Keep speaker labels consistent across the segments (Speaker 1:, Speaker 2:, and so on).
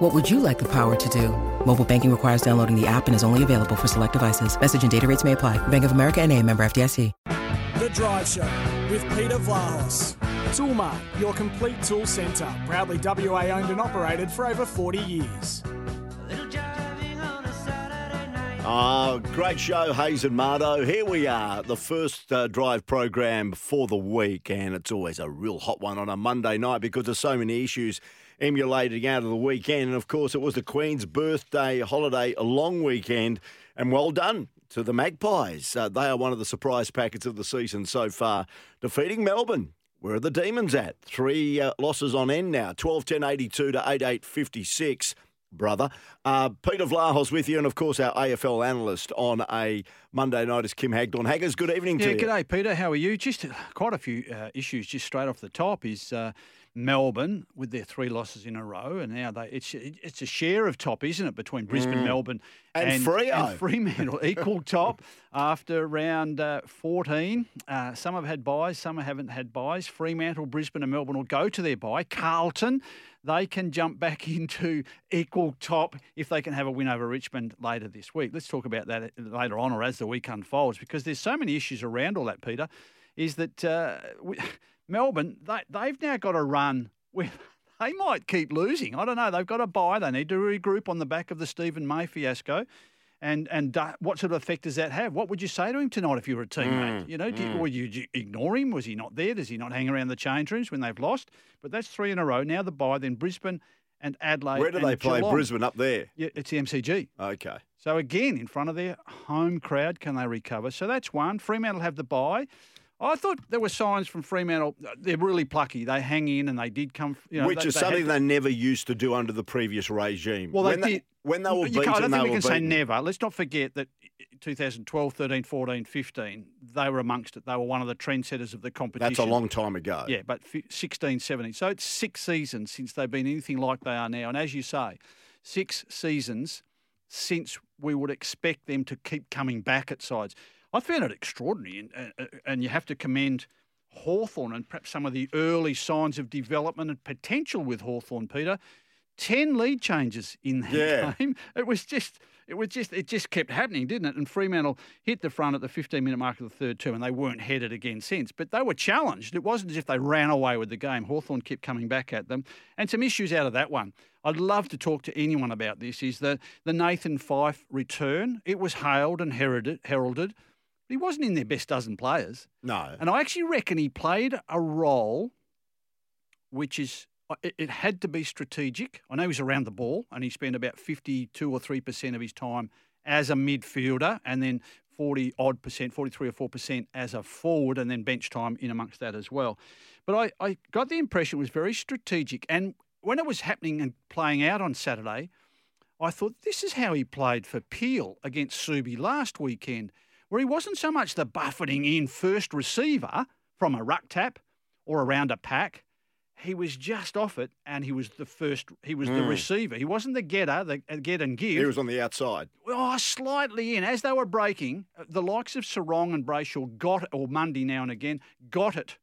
Speaker 1: What would you like the power to do? Mobile banking requires downloading the app and is only available for select devices. Message and data rates may apply. Bank of America and a member FDIC.
Speaker 2: The Drive Show with Peter Vlahos. Toolmart, your complete tool centre. Proudly WA owned and operated for over 40 years.
Speaker 3: Oh, great show, Hayes and Mardo. Here we are, the first uh, drive program for the week, and it's always a real hot one on a Monday night because there's so many issues emulating out of the weekend. And of course, it was the Queen's birthday holiday, a long weekend, and well done to the Magpies. Uh, they are one of the surprise packets of the season so far, defeating Melbourne. Where are the Demons at? Three uh, losses on end now 12 10 82 to 8 8 56 brother. Uh, Peter Vlahos with you, and of course our AFL analyst on a Monday night is Kim Hagdorn. Haggers, good evening
Speaker 4: yeah,
Speaker 3: to you.
Speaker 4: g'day, Peter. How are you? Just uh, quite a few uh, issues just straight off the top is uh, Melbourne with their three losses in a row, and now they it's it's a share of top, isn't it, between Brisbane, Melbourne,
Speaker 3: And
Speaker 4: and,
Speaker 3: Freo.
Speaker 4: and Fremantle, equal top after round uh, 14. Uh, some have had buys, some haven't had buys. Fremantle, Brisbane, and Melbourne will go to their buy. Carlton, they can jump back into equal top if they can have a win over Richmond later this week. Let's talk about that later on or as the week unfolds because there's so many issues around all that, Peter. Is that uh, we, Melbourne, they, they've now got a run with. They might keep losing. I don't know. They've got to buy. They need to regroup on the back of the Steven May fiasco. And and uh, what sort of effect does that have? What would you say to him tonight if you were a teammate? you know, do you, would you, you ignore him? Was he not there? Does he not hang around the change rooms when they've lost? But that's three in a row. Now the buy, then Brisbane and Adelaide.
Speaker 3: Where do they play
Speaker 4: Geelong.
Speaker 3: Brisbane up there?
Speaker 4: Yeah, it's the MCG.
Speaker 3: Okay.
Speaker 4: So again, in front of their home crowd, can they recover? So that's one. Fremantle have the bye. I thought there were signs from Fremantle. Uh, they're really plucky. They hang in, and they did come. You know,
Speaker 3: Which
Speaker 4: they-
Speaker 3: is
Speaker 4: they
Speaker 3: something
Speaker 4: had-
Speaker 3: they never used to do under the previous regime.
Speaker 4: Well, they
Speaker 3: when
Speaker 4: did.
Speaker 3: when they were
Speaker 4: You
Speaker 3: beaten,
Speaker 4: can't- I don't
Speaker 3: they
Speaker 4: think we can say never. Let's not forget that 2012, 13, 14, 15, they were amongst it. They were one of the trendsetters of the competition.
Speaker 3: That's a long time ago.
Speaker 4: Yeah, but 16, 17. So it's six seasons since they've been anything like they are now. And as you say, six seasons since we would expect them to keep coming back at sides. I found it extraordinary, and, uh, and you have to commend Hawthorn and perhaps some of the early signs of development and potential with Hawthorn, Peter. 10 lead changes in that
Speaker 3: Yeah.
Speaker 4: game. It was just it was just it just kept happening, didn't it? And Fremantle hit the front at the 15 minute mark of the third term and they weren't headed again since. But they were challenged. It wasn't as if they ran away with the game. Hawthorn kept coming back at them. And some issues out of that one. I'd love to talk to anyone about this is the the Nathan Fyfe return. It was hailed and heralded heralded. He wasn't in their best dozen players.
Speaker 3: No.
Speaker 4: And I actually reckon he played a role which is, uh, it, had to be strategic. I know he was around the ball and he spent about 52 or 3% of his time as a midfielder and then 40 odd percent, 43 or 4% as a forward and then bench time in amongst that as well. But I, I got the impression it was very strategic. And when it was happening and playing out on Saturday, I thought this is how he played for Peel against Subi last weekend, where he wasn't so much the buffeting in first receiver from a ruck tap or around a pack. He was just off it, and he was the first. He was the receiver. He wasn't the getter, the uh, get and give.
Speaker 3: He was on the outside.
Speaker 4: Oh, slightly in. As they were breaking, uh, the likes of Serong and Brayshaw got or Mundy now and again got it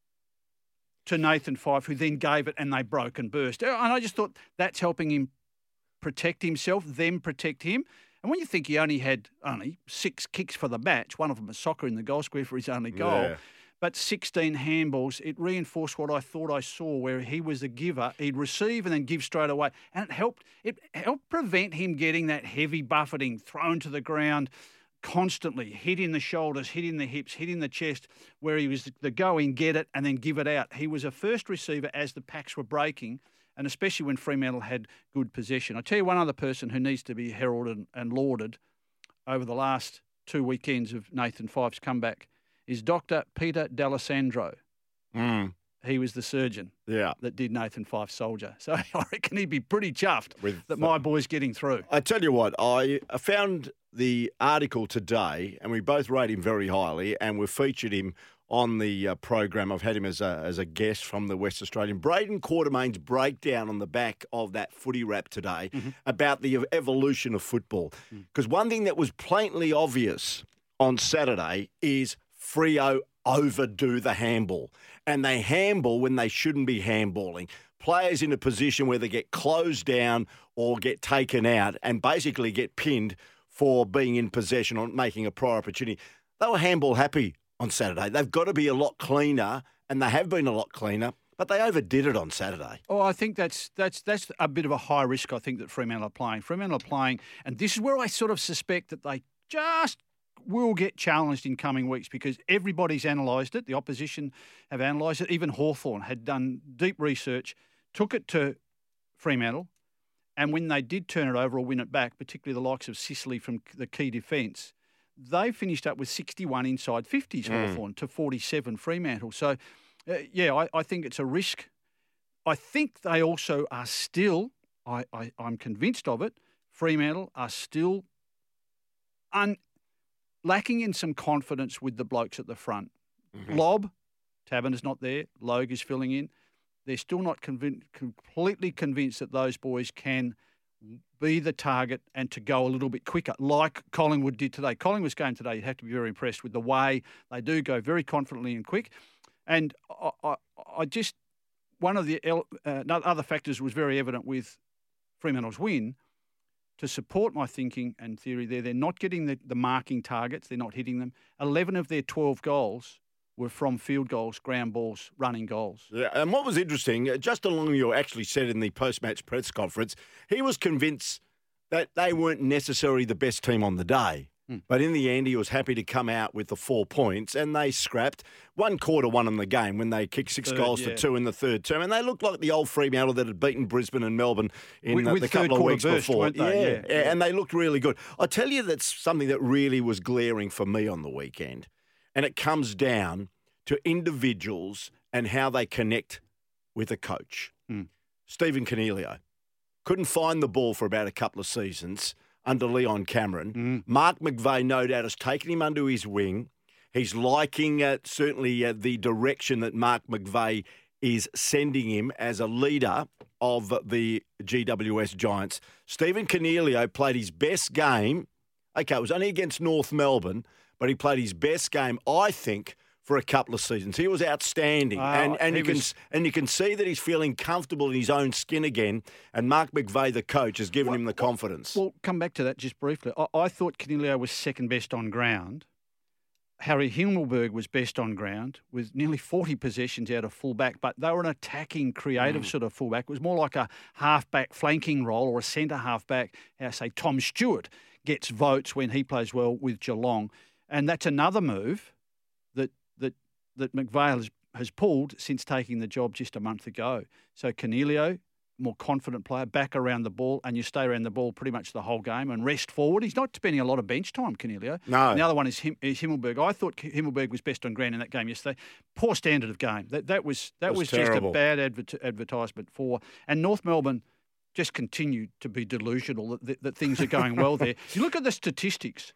Speaker 4: to Nathan Fyfe, who then gave it and they broke and burst. Uh, And I just thought that's helping him protect himself, them protect him. And when you think he only had only six kicks for the match, one of them a soccer in the goal square for his only goal,
Speaker 3: Yeah.
Speaker 4: but 16 handballs, it reinforced what I thought I saw, where he was a giver. He'd receive and then give straight away, and it helped. It helped prevent him getting that heavy buffeting, thrown to the ground constantly, hitting the shoulders, hitting the hips, hitting the chest, where he was the go in, get it, and then give it out. He was a first receiver as the packs were breaking. And especially when Fremantle had good possession. I tell you one other person who needs to be heralded and lauded over the last two weekends of Nathan Fyfe's comeback is Dr. Peter D'Alessandro.
Speaker 3: Mm.
Speaker 4: he was the surgeon
Speaker 3: Yeah.
Speaker 4: that did Nathan Fyfe Soldier. So I reckon he'd be pretty chuffed
Speaker 3: With
Speaker 4: that
Speaker 3: the-
Speaker 4: my boy's getting through.
Speaker 3: I tell you what, I found the article today, and we both rate him very highly, and we've featured him on the uh, program. I've had him as a, as a guest from the West Australian. Braden Quartermaine's breakdown on the back of that footy wrap today about the evolution of football. Because one thing that was plainly obvious on Saturday is Freo overdo the handball, and they handball when they shouldn't be handballing. Players in a position where they get closed down or get taken out and basically get pinned for being in possession or making a prior opportunity. They were handball happy on Saturday. They've got to be a lot cleaner, and they have been a lot cleaner, but they overdid it on Saturday.
Speaker 4: Oh, I think that's that's that's a bit of a high risk. I think that Fremantle are playing. Fremantle are playing, and this is where I sort of suspect that they just will get challenged in coming weeks because everybody's analysed it. The opposition have analysed it. Even Hawthorn had done deep research, took it to Fremantle, and when they did turn it over or win it back, particularly the likes of Sicily from the key defence, they finished up with 61 inside 50s, Hawthorn, to 47 Fremantle. So, uh, yeah, I, I think it's a risk. I think they also are still, I, I, I'm convinced of it, Fremantle are still un, lacking in some confidence with the blokes at the front. Lobb, Taberner's not there, Logue is filling in. They're still not convin- completely convinced that those boys can be the target and to go a little bit quicker, like Collingwood did today. Collingwood's game today, you have to be very impressed with the way they do go very confidently and quick. And I, I, I just, one of the uh, other factors was very evident with Fremantle's win. To support my thinking and theory there, they're not getting the, the marking targets, they're not hitting them. 11 of their 12 goals were from field goals, ground balls, running goals.
Speaker 3: Yeah, and what was interesting, uh, Justin Longmuir actually said in the post-match press conference, he was convinced that they weren't necessarily the best team on the day. But in the end, he was happy to come out with the four points, and they scrapped one quarter one in the game when they kicked six
Speaker 4: Third,
Speaker 3: goals
Speaker 4: yeah.
Speaker 3: for two in the third term, and they looked like the old Fremantle that had beaten Brisbane and Melbourne in
Speaker 4: With-
Speaker 3: the,
Speaker 4: with
Speaker 3: the couple of weeks
Speaker 4: burst,
Speaker 3: before. Yeah,
Speaker 4: Yeah, yeah.
Speaker 3: and they looked really good. I tell you, that's something that really was glaring for me on the weekend, and it comes down to individuals and how they connect with a coach.
Speaker 4: Mm.
Speaker 3: Stephen Coniglio couldn't find the ball for about a couple of seasons under Leon Cameron.
Speaker 4: Mm.
Speaker 3: Mark McVeigh, no doubt, has taken him under his wing. He's liking uh, certainly uh, the direction that Mark McVeigh is sending him as a leader of the GWS Giants. Stephen Coniglio played his best game. Okay, it was only against North Melbourne, but he played his best game, I think, for a couple of seasons. He was outstanding,
Speaker 4: Oh,
Speaker 3: and and you can and you can see that he's feeling comfortable in his own skin again. And Mark McVeigh, the coach, has given him the confidence.
Speaker 4: Well, come back to that just briefly. I, I thought Coniglio was second best on ground. Harry Himmelberg was best on ground with nearly 40 possessions out of fullback, but they were an attacking, creative
Speaker 3: Mm.
Speaker 4: sort of fullback. It was more like a halfback flanking role or a centre halfback. How say Tom Stewart gets votes when he plays well with Geelong, and that's another move that that that McVeigh has, has pulled since taking the job just a month ago. So Coniglio, more confident player, back around the ball, and you stay around the ball pretty much the whole game and rest forward. He's not spending a lot of bench time, Coniglio.
Speaker 3: No.
Speaker 4: And the other one is, Him, is Himmelberg. I thought Himmelberg was best on ground in that game yesterday. Poor standard of game. That that was that
Speaker 3: was
Speaker 4: was, just a bad advert, advertisement for. And North Melbourne just continued to be delusional that, that, that things are going well there. You look at the statistics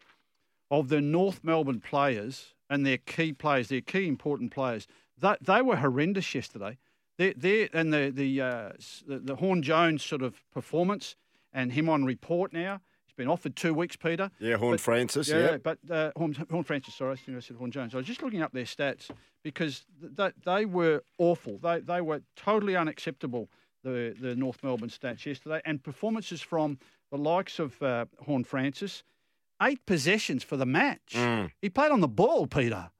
Speaker 4: of the North Melbourne players and their key players, their key important players. They, they were horrendous yesterday. They, they and the the, uh, the the Horn Jones sort of performance and him on report now. He's been offered two weeks, Peter.
Speaker 3: yeah, Horn
Speaker 4: but-
Speaker 3: Francis.
Speaker 4: Yeah,
Speaker 3: Yeah,
Speaker 4: but uh, Horn, Horne-Francis, sorry, I think I said Horn Jones. I was just looking up their stats because th- th- they were awful. They, they were totally unacceptable, the, the North Melbourne stats yesterday. And performances from the likes of uh, Horne-Francis, eight possessions for the match.
Speaker 3: Mm.
Speaker 4: He played on the ball, Peter.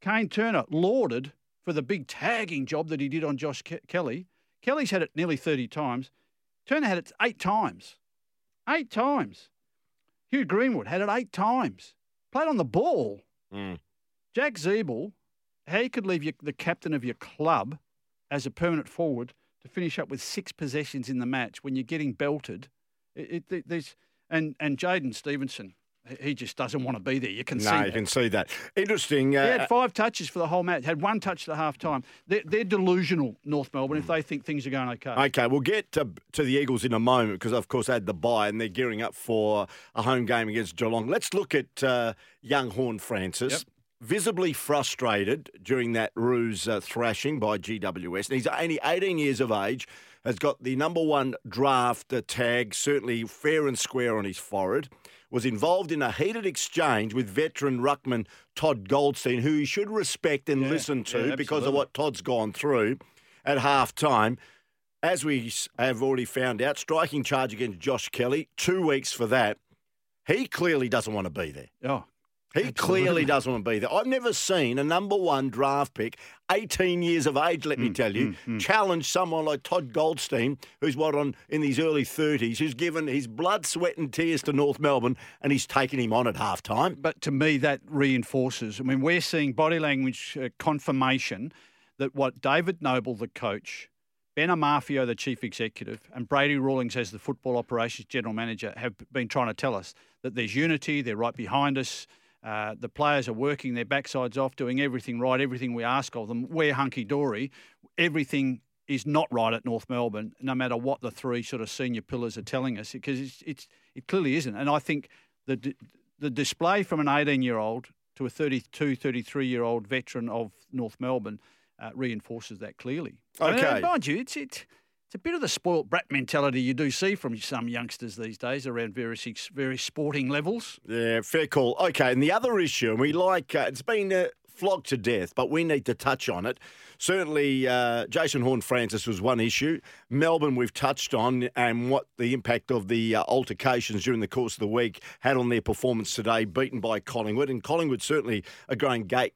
Speaker 4: Kayne Turner lauded for the big tagging job that he did on Josh Ke- Kelly. Kelly's had it nearly 30 times. Turner had it eight times. Eight times. Hugh Greenwood had it eight times. Played on the ball.
Speaker 3: Mm.
Speaker 4: Jack Ziebell, how you could leave your, the captain of your club as a permanent forward to finish up with six possessions in the match when you're getting belted. It, it, there's and and Jaidyn Stephenson, he just doesn't want to be there. You can see.
Speaker 3: No,
Speaker 4: that.
Speaker 3: you can see that. Interesting. Uh,
Speaker 4: He had five touches for the whole match. Had one touch at half time. They're, they're delusional, North Melbourne, if they think things are going okay.
Speaker 3: Okay, we'll get to, to the Eagles in a moment because, of course, they had the bye and they're gearing up for a home game against Geelong. Let's look at uh, young Horne-Francis.
Speaker 4: Yep.
Speaker 3: Visibly frustrated during that ruse uh, thrashing by GWS. And he's only 18 years of age, has got the number one draft uh, tag, certainly fair and square on his forehead. Was involved in a heated exchange with veteran ruckman Todd Goldstein, who he should respect and
Speaker 4: Yeah,
Speaker 3: listen to
Speaker 4: yeah,
Speaker 3: because of what Todd's gone through at half time. As we have already found out, striking charge against Josh Kelly, two weeks for that. He clearly doesn't want to be there.
Speaker 4: Oh,
Speaker 3: He clearly doesn't want to be there. I've never seen a number one draft pick, 18 years of age, let me
Speaker 4: Mm,
Speaker 3: tell you, challenge someone like Todd Goldstein, who's what on in his early 30s, who's given his blood, sweat, and tears to North Melbourne, and he's taken him on at half time.
Speaker 4: but to me, that reinforces. I mean, we're seeing body language uh, confirmation that what David Noble, the coach, Ben Amarfio, the chief executive, and Brady Rawlings as the football operations general manager have been trying to tell us that there's unity. They're right behind us. Uh, the players are working their backsides off, doing everything right, everything we ask of them. We're hunky dory. Everything is not right at North Melbourne, no matter what the three sort of senior pillars are telling us, because it's, it's it clearly isn't. And I think the the display from an 18 year old to a 32, 33 year old veteran of North Melbourne uh, reinforces that clearly. Uh,
Speaker 3: Okay.
Speaker 4: mind you, it's it's it's a bit of the spoilt brat mentality you do see from some youngsters these days around various various sporting levels.
Speaker 3: Yeah, fair call. Okay, and the other issue, and we like, uh, it's been uh, flogged to death, but we need to touch on it. Certainly, uh, Jason Horne-Francis was one issue. Melbourne, we've touched on, and what the impact of the uh, altercations during the course of the week had on their performance today, beaten by Collingwood. And Collingwood certainly are going, gate,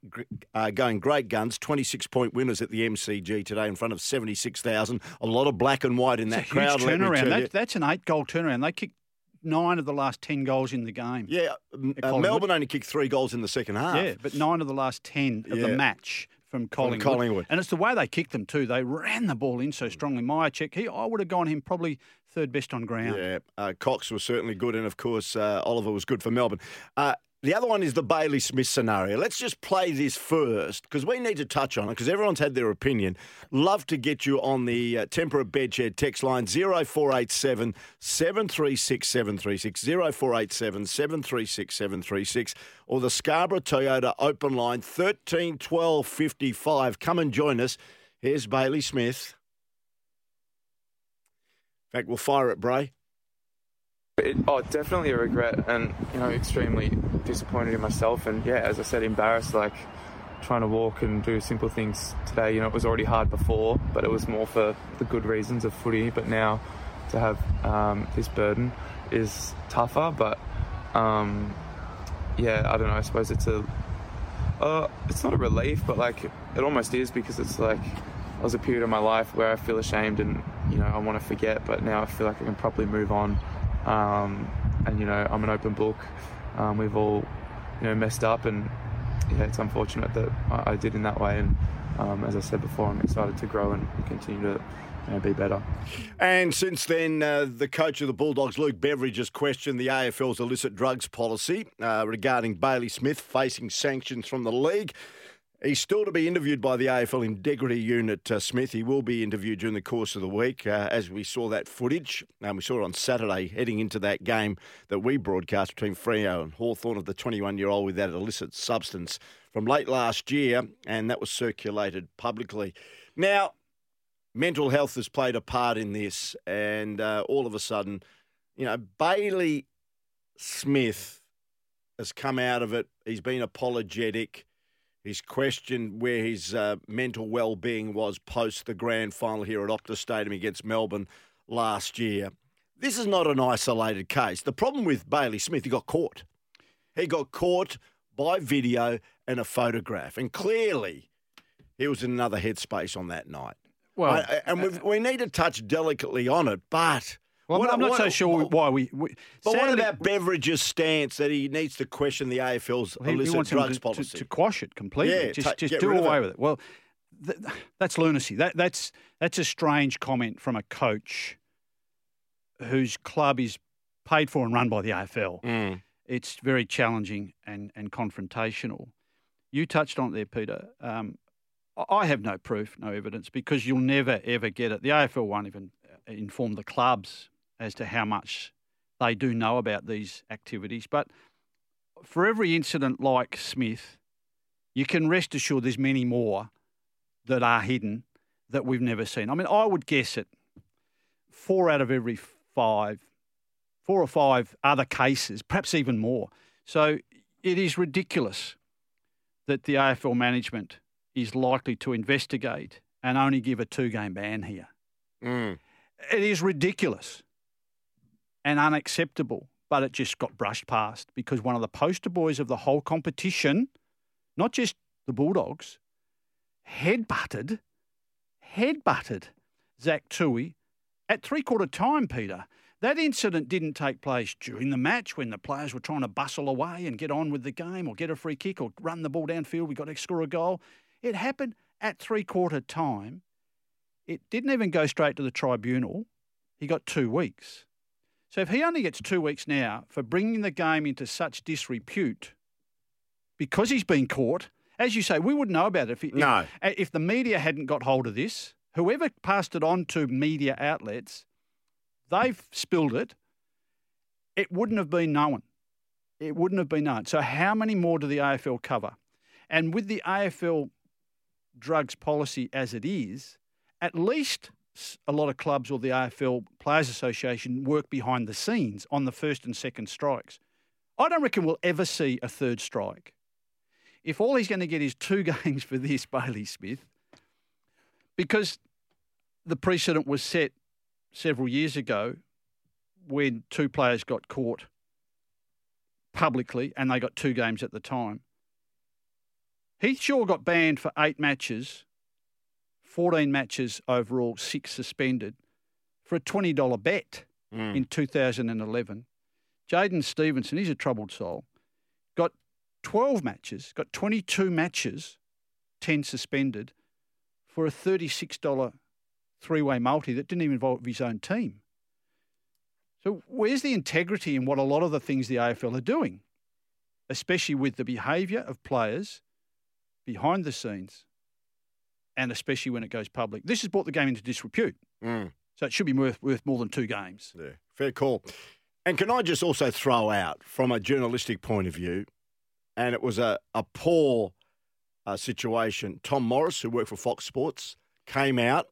Speaker 3: uh, going great guns, 26 point winners at the MCG today in front of 76,000. A lot of black and white in that
Speaker 4: it's
Speaker 3: crowd.
Speaker 4: turnaround. That, that's an eight goal turnaround. They kicked nine of the last 10 goals in the game.
Speaker 3: Yeah, uh, Melbourne only kicked three goals in the second half.
Speaker 4: Yeah, but nine of the last 10 of
Speaker 3: Yeah.
Speaker 4: the match from Collingwood.
Speaker 3: Collingwood.
Speaker 4: And it's the way they kicked them too. They ran the ball in so strongly. Mihocek, he, I would have gone him probably third best on ground.
Speaker 3: Yeah, uh, Cox was certainly good, and of course uh, Oliver was good for Melbourne. Uh, the other one is the Bailey Smith scenario. Let's just play this first because we need to touch on it because everyone's had their opinion. Love to get you on the uh, Temperate Bedshed text line 0487 736 736 0487 736 736 or the Scarborough Toyota open line 13 12 55. Come and join us. Here's Bailey Smith. In fact, we'll fire it, Bray.
Speaker 5: It, oh, definitely a regret, and you know, extremely disappointed in myself, and yeah, as I said, embarrassed. Like trying to walk and do simple things today. You know, it was already hard before, but it was more for the good reasons of footy. But now, to have um, this burden is tougher. But um, yeah, I don't know. I suppose it's a uh, it's not a relief, but like it almost is because it's like there was a period of my life where I feel ashamed and you know I want to forget, but now I feel like I can properly move on. Um, and you know I'm an open book. Um, we've all you know messed up, and yeah, it's unfortunate that I, I did in that way. And um, as I said before, I'm excited to grow and continue to be better.
Speaker 3: And since then, uh, the coach of the Bulldogs, Luke Beveridge, has questioned the AFL's illicit drugs policy uh, regarding Bailey Smith facing sanctions from the league. He's still to be interviewed by the AFL Integrity Unit, uh, Smith. He will be interviewed during the course of the week, uh, as we saw that footage. Um, we saw it on Saturday, heading into that game that we broadcast between Freo and Hawthorn of the 21 year old with that illicit substance from late last year, and that was circulated publicly. Now, mental health has played a part in this, and uh, all of a sudden, you know, Bailey Smith has come out of it. He's been apologetic. He's questioned where his uh, mental well-being was post the grand final here at Optus Stadium against Melbourne last year. This is not an isolated case. The problem with Bailey Smith, he got caught. He got caught by video and a photograph, and clearly he was in another headspace on that night.
Speaker 4: Well,
Speaker 3: I- and we've, we need to touch delicately on it, but.
Speaker 4: Well,
Speaker 3: what-
Speaker 4: I'm not
Speaker 3: what-
Speaker 4: so sure why we. we
Speaker 3: But what about Beveridge's stance that he needs to question the AFL's
Speaker 4: He, he
Speaker 3: illicit
Speaker 4: wants
Speaker 3: drugs
Speaker 4: to,
Speaker 3: policy?
Speaker 4: To, to quash it completely.
Speaker 3: Yeah,
Speaker 4: just
Speaker 3: ta-
Speaker 4: just do away
Speaker 3: it.
Speaker 4: with it. Well, th- that's lunacy. That that's that's a strange comment from a coach whose club is paid for and run by the AFL.
Speaker 3: Mm.
Speaker 4: it's very challenging and, and confrontational. You touched on it there, Peter. Um, I- I have no proof, no evidence, because you'll never, ever get it. The AFL won't even uh, inform the clubs as to how much they do know about these activities. But for every incident like Smith, you can rest assured there's many more that are hidden that we've never seen. I mean, I would guess it four out of every five, four or five other cases, perhaps even more. So it is ridiculous that the AFL management is likely to investigate and only give a two game ban here.
Speaker 3: Mm.
Speaker 4: It is ridiculous and unacceptable, but it just got brushed past because one of the poster boys of the whole competition, not just the Bulldogs, head headbutted, headbutted Zach Tuohy at three quarter time, Peter. That incident didn't take place during the match when the players were trying to bustle away and get on with the game or get a free kick or run the ball downfield. We got to score a goal. It happened at three quarter time. It didn't even go straight to the tribunal. He got two weeks. So if he only gets two weeks now for bringing the game into such disrepute because he's been caught, as you say, we wouldn't know about it if, if,
Speaker 3: No.
Speaker 4: if the media hadn't got hold of this. Whoever passed it on to media outlets, they've spilled it. It wouldn't have been known. It wouldn't have been known. So how many more do the AFL cover? And with the AFL drugs policy as it is, at least a lot of clubs or the AFL Players Association work behind the scenes on the first and second strikes. I don't reckon we'll ever see a third strike. If all he's going to get is two games for this, Bailey Smith, because the precedent was set several years ago when two players got caught publicly and they got two games at the time. Heath Shaw got banned for eight matches, 14 matches overall, six suspended, for a $20 bet mm. in 2011. Jaidyn Stephenson, he's a troubled soul, got 12 matches, got 22 matches, 10 suspended, for a $36 three way multi that didn't even involve his own team. So, where's the integrity in what a lot of the things the AFL are doing, especially with the behaviour of players behind the scenes and especially when it goes public? This has brought the game into disrepute.
Speaker 3: Mm.
Speaker 4: So, it should be worth, worth more than two games.
Speaker 3: Yeah, fair call. And can I just also throw out from a journalistic point of view, and it was a, a poor uh, situation. Tom Morris, who worked for Fox Sports, came out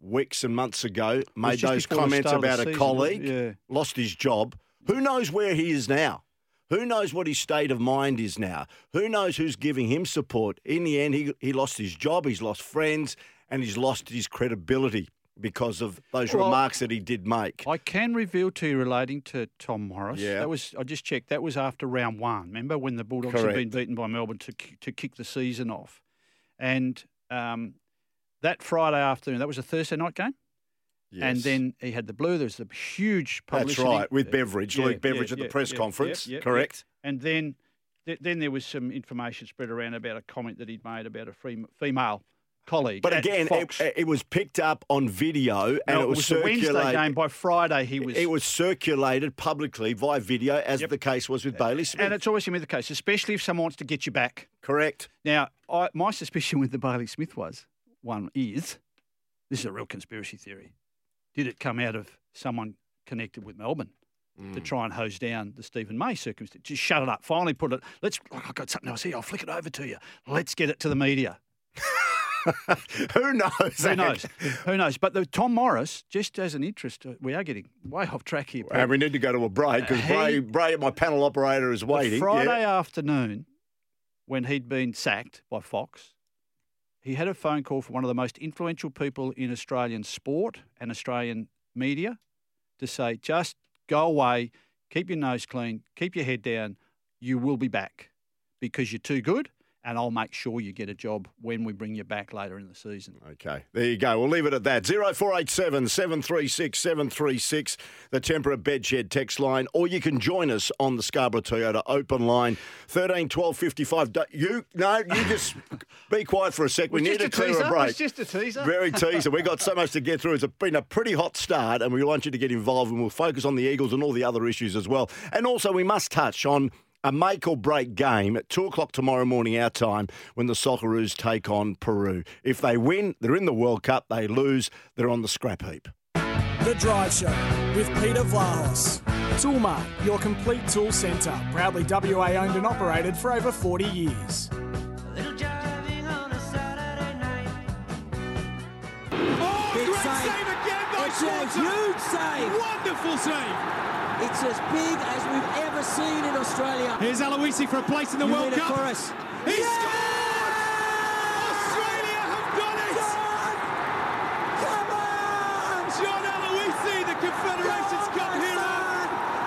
Speaker 3: weeks and months ago, made those comments
Speaker 4: start of the
Speaker 3: about a
Speaker 4: season,
Speaker 3: colleague,
Speaker 4: yeah.
Speaker 3: lost his job. Who knows where he is now? Who knows what his state of mind is now? Who knows who's giving him support? In the end, he, he lost his job, he's lost friends, and he's lost his credibility because of those
Speaker 4: Well,
Speaker 3: remarks that he did make.
Speaker 4: I can reveal to you relating to Tom Morris.
Speaker 3: Yeah.
Speaker 4: That was I just checked. That was after round one. Remember when the Bulldogs had been beaten by Melbourne to to kick the season off, and um, that Friday afternoon, that was a Thursday night game, and then he had the blue. There was the huge publicity.
Speaker 3: That's right, with Beveridge,
Speaker 4: yeah,
Speaker 3: Luke Beveridge
Speaker 4: yeah,
Speaker 3: at the
Speaker 4: yeah,
Speaker 3: press conference, correct?
Speaker 4: And then th- then there was some information spread around about a comment that he'd made about a free, female colleague.
Speaker 3: But again, it, it was picked up on video and
Speaker 4: No,
Speaker 3: it was,
Speaker 4: Wednesday
Speaker 3: circulated.
Speaker 4: game. By Friday, he was.
Speaker 3: It was circulated publicly via video, as
Speaker 4: Yep.
Speaker 3: the case was with Bailey Smith.
Speaker 4: and it's always going to be the case, especially if someone wants to get you back.
Speaker 3: correct.
Speaker 4: Now, I, my suspicion with the Bailey Smith was one is this is a real conspiracy theory. Did it come out of someone connected with Melbourne to mm. try and hose down the Steven May circumstance? Just shut it up. Finally, put it. Let's. oh, I've got something else here. I'll flick it over to you. Let's get it to the media.
Speaker 3: Who knows?
Speaker 4: Who eh? knows? Who knows? But the Tom Morris, just as an interest, we are getting way off track here.
Speaker 3: And we need to go to a break because Bray, Bray, my panel operator, is waiting.
Speaker 4: Friday
Speaker 3: Yeah.
Speaker 4: afternoon, when he'd been sacked by Fox, he had a phone call from one of the most influential people in Australian sport and Australian media to say, just go away, keep your nose clean, keep your head down. You will be back because you're too good, and I'll make sure you get a job when we bring you back later in the season.
Speaker 3: Okay, there you go. We'll leave it at that. 0487 736 736, the Temperate Bedshed text line, or you can join us on the Scarborough Toyota open line, 13 12 55. You, no, you just, Be quiet for a sec. We need to clear
Speaker 4: teaser.
Speaker 3: a break.
Speaker 4: It's just a teaser.
Speaker 3: Very teaser. We've got so much to get through. It's been a pretty hot start, and we want you to get involved, and we'll focus on the Eagles and all the other issues as well. And also, we must touch on a make or break game at 2 o'clock tomorrow morning, our time, when the Socceroos take on Peru. If they win, they're in the World Cup. They lose, they're on the scrap heap.
Speaker 2: The Drive Show with Peter Vlahos. Toolmart, your complete tool centre. Proudly WA owned and operated for over 40 years.
Speaker 6: Oh, Big save.
Speaker 7: again by
Speaker 6: It's a huge save.
Speaker 7: Wonderful save.
Speaker 6: It's as big as we've ever seen in Australia.
Speaker 7: Here's Aloisi for a place in the
Speaker 6: You
Speaker 7: World
Speaker 6: read it
Speaker 7: Cup.
Speaker 6: for us.
Speaker 7: He
Speaker 6: Yeah!
Speaker 7: scored! Australia have done it!
Speaker 6: John! Come on!
Speaker 7: John Aloisi, the Confederations Cup hero,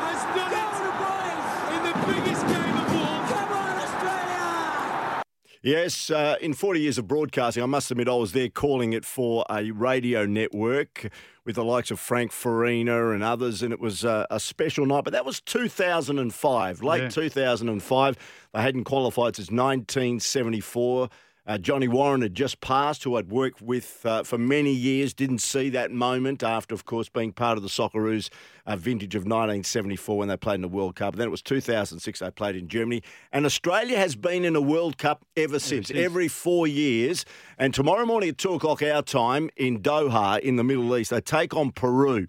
Speaker 7: has done
Speaker 6: Go
Speaker 7: it
Speaker 6: the boys!
Speaker 7: in the biggest game of all.
Speaker 6: Come on, Australia!
Speaker 3: Yes, uh, in 40 years of broadcasting, I must admit I was there calling it for a radio network with the likes of Frank Farina and others, and it was uh, a special night. But that was 2005, late
Speaker 4: Yeah.
Speaker 3: 2005. They hadn't qualified since 1974. Uh, Johnny Warren had just passed, who I'd worked with uh, for many years. Didn't see that moment after, of course, being part of the Socceroos uh, vintage of 1974 when they played in the World Cup. Then it was 2006 they played in Germany. And Australia has been in a World Cup ever since,
Speaker 4: since.
Speaker 3: every four years. And tomorrow morning at 2 o'clock our time in Doha in the Middle East, they take on Peru,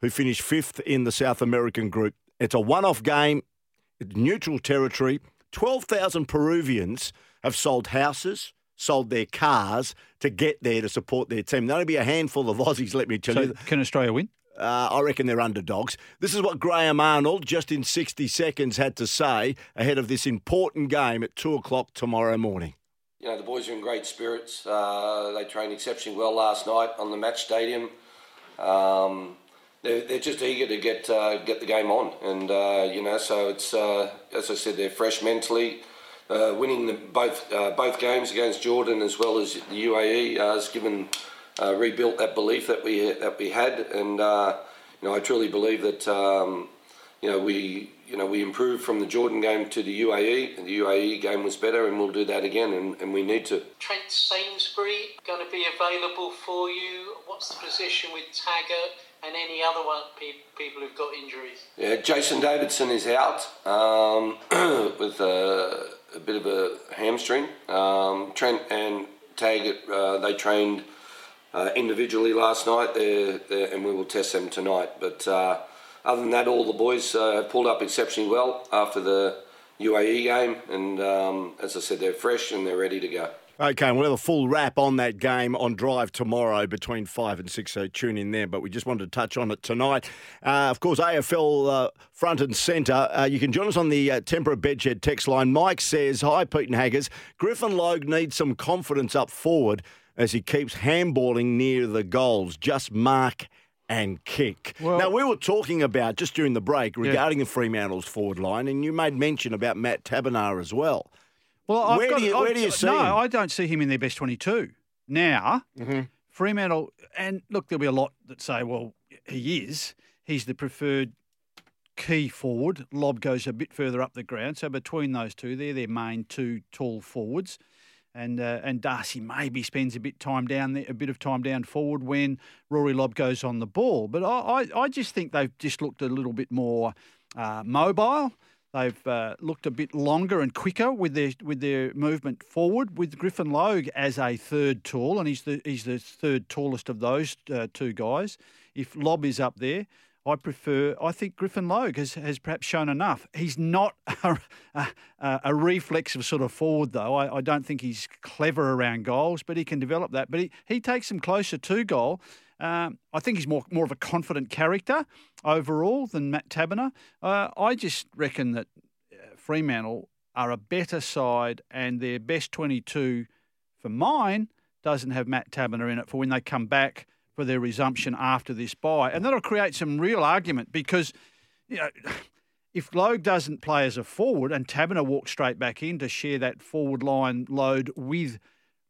Speaker 3: who finished fifth in the South American group. It's a one off game, neutral territory. 12,000 Peruvians have sold houses, sold their cars to get there to support their team. There'll be a handful of Aussies, let me tell
Speaker 4: So
Speaker 3: you.
Speaker 4: can Australia win?
Speaker 3: Uh, I reckon they're underdogs. This is what Graham Arnold, just in 60 seconds, had to say ahead of this important game at 2 o'clock tomorrow morning.
Speaker 8: You know, the boys are in great spirits. Uh, they trained exceptionally well last night on the match stadium. Um, they're, they're just eager to get uh, get the game on, and uh, you know, so it's uh, as I said, they're fresh mentally. Uh, winning the, both uh, both games against Jordan as well as the UAE uh, has given uh, rebuilt that belief that we that we had, and uh, you know, I truly believe that um, you know we you know we improved from the Jordan game to the UAE, and the UAE game was better, and we'll do that again, and, and we need to.
Speaker 9: Trent Sainsbury going to be available for you? What's the position with Taggart and any other one, people who've got injuries?
Speaker 8: Yeah, Jason Davidson is out um, with a, a bit of a hamstring. Um, Trent and Taggart, uh, they trained uh, individually last night, they're, they're, and we will test them tonight. But uh, other than that, all the boys uh, have pulled up exceptionally well after the UAE game, and um, as I said, they're fresh and they're ready to go.
Speaker 3: Okay, we'll have a full wrap on that game on Drive tomorrow between 5 and 6, so tune in there. But we just wanted to touch on it tonight. Uh, of course, AFL uh, front and centre. Uh, you can join us on the uh, Tempera Bedshed text line. Mike says, Hi, Pete and Haggers. Griffin Logue needs some confidence up forward as he keeps handballing near the goals. Just mark and kick.
Speaker 4: Well-
Speaker 3: now, we were talking about just during the break regarding the Fremantle's forward line, and you made mention about Matt Taberner as well.
Speaker 4: Well, I've
Speaker 3: Where
Speaker 4: got,
Speaker 3: do you- where do you see
Speaker 4: No,
Speaker 3: him?
Speaker 4: I don't see him in their best 22. Now,
Speaker 3: Mm-hmm.
Speaker 4: Fremantle, and look, there'll be a lot that say, well, he is. He's the preferred key forward. Lobb goes a bit further up the ground. So between those two, they're their main two tall forwards. And uh, and Darcy maybe spends a bit time down there, a bit of time down forward when Rory Lobb goes on the ball. But I, I, I just think they've just looked a little bit more uh, mobile. They've uh, looked a bit longer and quicker with their with their movement forward. With Griffin Logue as a third tall, and he's the he's the third tallest of those uh, two guys. If Lobb is up there, I prefer. I think Griffin Logue has, has perhaps shown enough. He's not a, a, a reflexive sort of forward, though. I, I don't think he's clever around goals, but he can develop that. But he, he takes them closer to goal. Um, I think he's more more of a confident character overall than Matt Taberner. Uh, I just reckon that uh, Fremantle are a better side, and their best 22 for mine doesn't have Matt Taberner in it for when they come back for their resumption after this bye. And that'll create some real argument because, you know, if Logue doesn't play as a forward and Taberner walks straight back in to share that forward line load with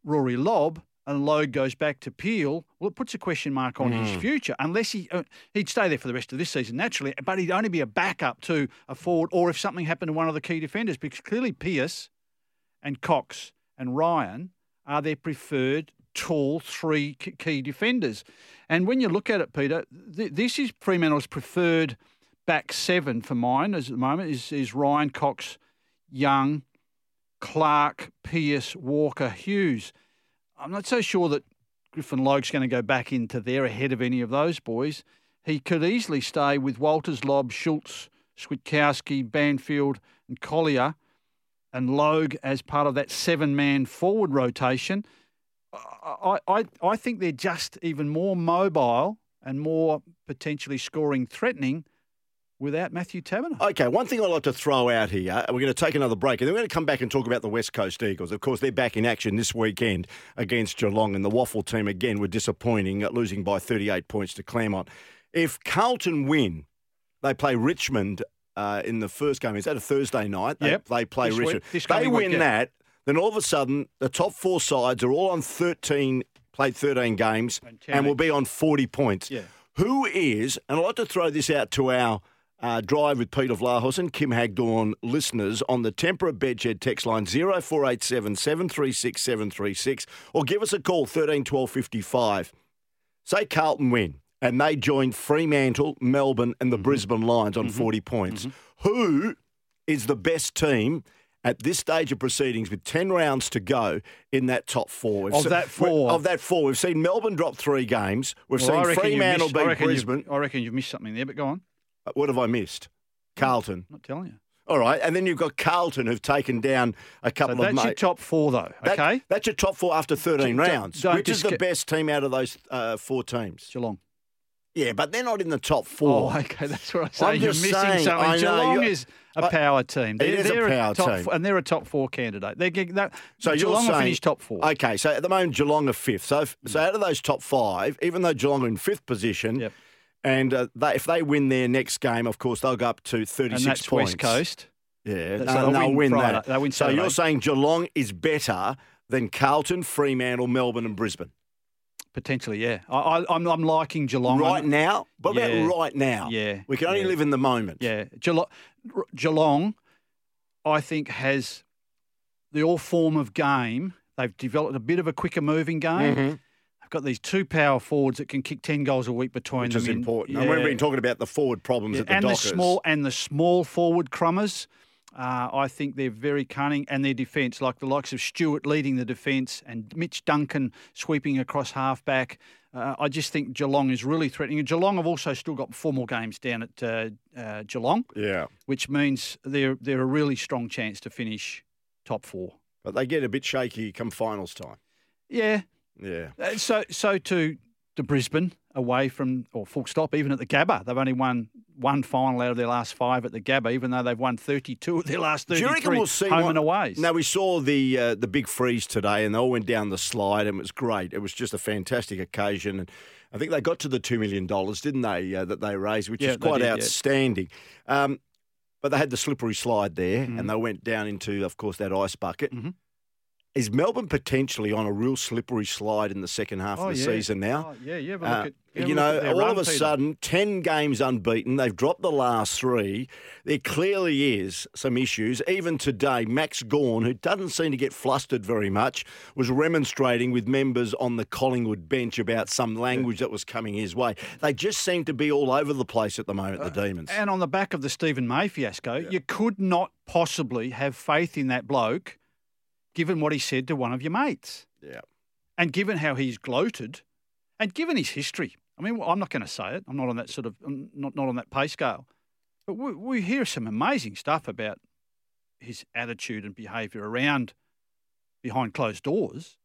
Speaker 4: Rory Lobb, and Logue goes back to Peel, well, it puts a question mark on his future. Unless he uh, he'd stay there for the rest of this season naturally, but he'd only be a backup to a forward, or if something happened to one of the key defenders, because clearly Pearce and Cox and Ryan are their preferred tall three key defenders. And when you look at it, Peter, th- this is Fremantle's preferred back seven for mine as at the moment is, is Ryan Cox, Young, Clark, Pearce, Walker, Hughes. I'm not so sure that Griffin Logue's going to go back into there ahead of any of those boys. He could easily stay with Walters, Lobb, Schultz, Switkowski, Banfield, and Colyer, and Logue as part of that seven-man forward rotation. I, I, I think they're just even more mobile and more potentially scoring threatening without Matthew Taberner.
Speaker 3: Okay, one thing I'd like to throw out here, we're going to take another break, and then we're going to come back and talk about the West Coast Eagles. Of course, they're back in action this weekend against Geelong, and the WAFL team, again, were disappointing, at losing by 38 points to Claremont. If Carlton win, they play Richmond uh, in the first game. Is that a Thursday night? They,
Speaker 4: yep.
Speaker 3: they play
Speaker 4: this
Speaker 3: Richmond.
Speaker 4: Week,
Speaker 3: they win
Speaker 4: week,
Speaker 3: that, then all of a sudden, the top four sides are all on 13, played 13 games, and, and will be on 40 points.
Speaker 4: Yeah.
Speaker 3: Who is, and I'd like to throw this out to our uh, drive with Peter Vlahos and Kim Hagdorn listeners on the Tempera Bedshed text line 0487 736 736 or give us a call 13 12 55. Say Carlton win and they join Fremantle, Melbourne, and the mm-hmm. Brisbane Lions on mm-hmm. 40 points. Mm-hmm. Who is the best team at this stage of proceedings with 10 rounds to go in that top four?
Speaker 4: We've of seen, that four?
Speaker 3: Of that four. We've seen Melbourne drop three games. We've
Speaker 4: well,
Speaker 3: seen Fremantle beat Brisbane.
Speaker 4: I reckon you've missed something there, but go on.
Speaker 3: What have I missed? Carlton.
Speaker 4: I'm not telling you.
Speaker 3: All right, and then you've got Carlton who've taken down a couple
Speaker 4: so
Speaker 3: of.
Speaker 4: That's
Speaker 3: mate.
Speaker 4: your top four, though.
Speaker 3: That,
Speaker 4: okay,
Speaker 3: that's your top four after thirteen
Speaker 4: don't,
Speaker 3: rounds.
Speaker 4: Don't
Speaker 3: Which is the best team out of those uh, four teams?
Speaker 4: Geelong.
Speaker 3: Yeah, but they're not in the top four.
Speaker 4: Oh, okay, that's what I say.
Speaker 3: I'm
Speaker 4: You're missing
Speaker 3: saying,
Speaker 4: something.
Speaker 3: I
Speaker 4: Geelong
Speaker 3: know,
Speaker 4: is a power team. They're,
Speaker 3: it is
Speaker 4: they're
Speaker 3: a power
Speaker 4: top,
Speaker 3: team,
Speaker 4: and they're a top four candidate. They're, they're,
Speaker 3: so
Speaker 4: Geelong
Speaker 3: saying,
Speaker 4: finished top four.
Speaker 3: Okay, so at the moment Geelong are fifth. So, so out of those top five, even though Geelong are in fifth position,
Speaker 4: yep.
Speaker 3: And uh, they, if they win their next game, of course they'll go up to thirty-six
Speaker 4: and that's
Speaker 3: points.
Speaker 4: West Coast.
Speaker 3: Yeah,
Speaker 4: so
Speaker 3: no,
Speaker 4: they'll,
Speaker 3: they'll
Speaker 4: win, Friday.
Speaker 3: that.
Speaker 4: They'll win
Speaker 3: so you're saying Geelong is better than Carlton, Fremantle, Melbourne, and Brisbane?
Speaker 4: Potentially, yeah. I, am I'm, I'm liking Geelong
Speaker 3: right now. What
Speaker 4: yeah.
Speaker 3: about right now?
Speaker 4: Yeah,
Speaker 3: we can only
Speaker 4: yeah.
Speaker 3: live in the moment.
Speaker 4: Yeah, Geelong, Geelong, I think has the all form of game. They've developed a bit of a quicker moving game.
Speaker 3: Mm-hmm.
Speaker 4: Got these two power forwards that can kick ten goals a week between
Speaker 3: Which
Speaker 4: them.
Speaker 3: is
Speaker 4: in,
Speaker 3: important.
Speaker 4: Yeah.
Speaker 3: And we've been talking about the forward problems
Speaker 4: yeah,
Speaker 3: at the
Speaker 4: and
Speaker 3: Dockers.
Speaker 4: the small and the small forward crummers. Uh, I think they're very cunning, and their defence, like the likes of Stewart leading the defence and Mitch Duncan sweeping across halfback. Uh, I just think Geelong is really threatening. And Geelong have also still got four more games down at uh, uh, Geelong.
Speaker 3: Yeah,
Speaker 4: which means they're they're a really strong chance to finish top four.
Speaker 3: But they get a bit shaky come finals time.
Speaker 4: Yeah,
Speaker 3: yeah.
Speaker 4: Uh, so so to to Brisbane away from or full stop. Even at the Gabba, they've only won one final out of their last five at the Gabba, even though they've won 32 of their last 33
Speaker 3: Do you reckon we'll see
Speaker 4: home
Speaker 3: what,
Speaker 4: and away.
Speaker 3: Now, we saw the uh, the big freeze today and they all went down the slide and it was great. It was just a fantastic occasion. And I think they got to the $2 million, didn't they, uh, that they raised, which
Speaker 4: yeah,
Speaker 3: is quite
Speaker 4: did,
Speaker 3: outstanding. Yeah. Um, but they had the slippery slide there
Speaker 4: Mm-hmm.
Speaker 3: and they went down into, of course, that ice bucket.
Speaker 4: Mhm.
Speaker 3: Is Melbourne potentially on a real slippery slide in the second half
Speaker 4: Oh,
Speaker 3: of the
Speaker 4: yeah.
Speaker 3: season now?
Speaker 4: Oh, yeah, have a
Speaker 3: Uh,
Speaker 4: at
Speaker 3: you know, all
Speaker 4: run,
Speaker 3: of a
Speaker 4: Peter.
Speaker 3: sudden, 10 games unbeaten. They've dropped the last three. There clearly is some issues. Even today, Max Gawn, who doesn't seem to get flustered very much, was remonstrating with members on the Collingwood bench about some language that was coming his way. They just seem to be all over the place at the moment, the Demons.
Speaker 4: And on the back of the Steven May fiasco, you could not possibly have faith in that bloke, given what he said to one of your mates.
Speaker 3: Yeah.
Speaker 4: And given how he's gloated, and given his history. I mean, I'm not going to say it. I'm not on that sort of I'm not not on that pay scale, but we, we hear some amazing stuff about his attitude and behaviour around behind closed doors.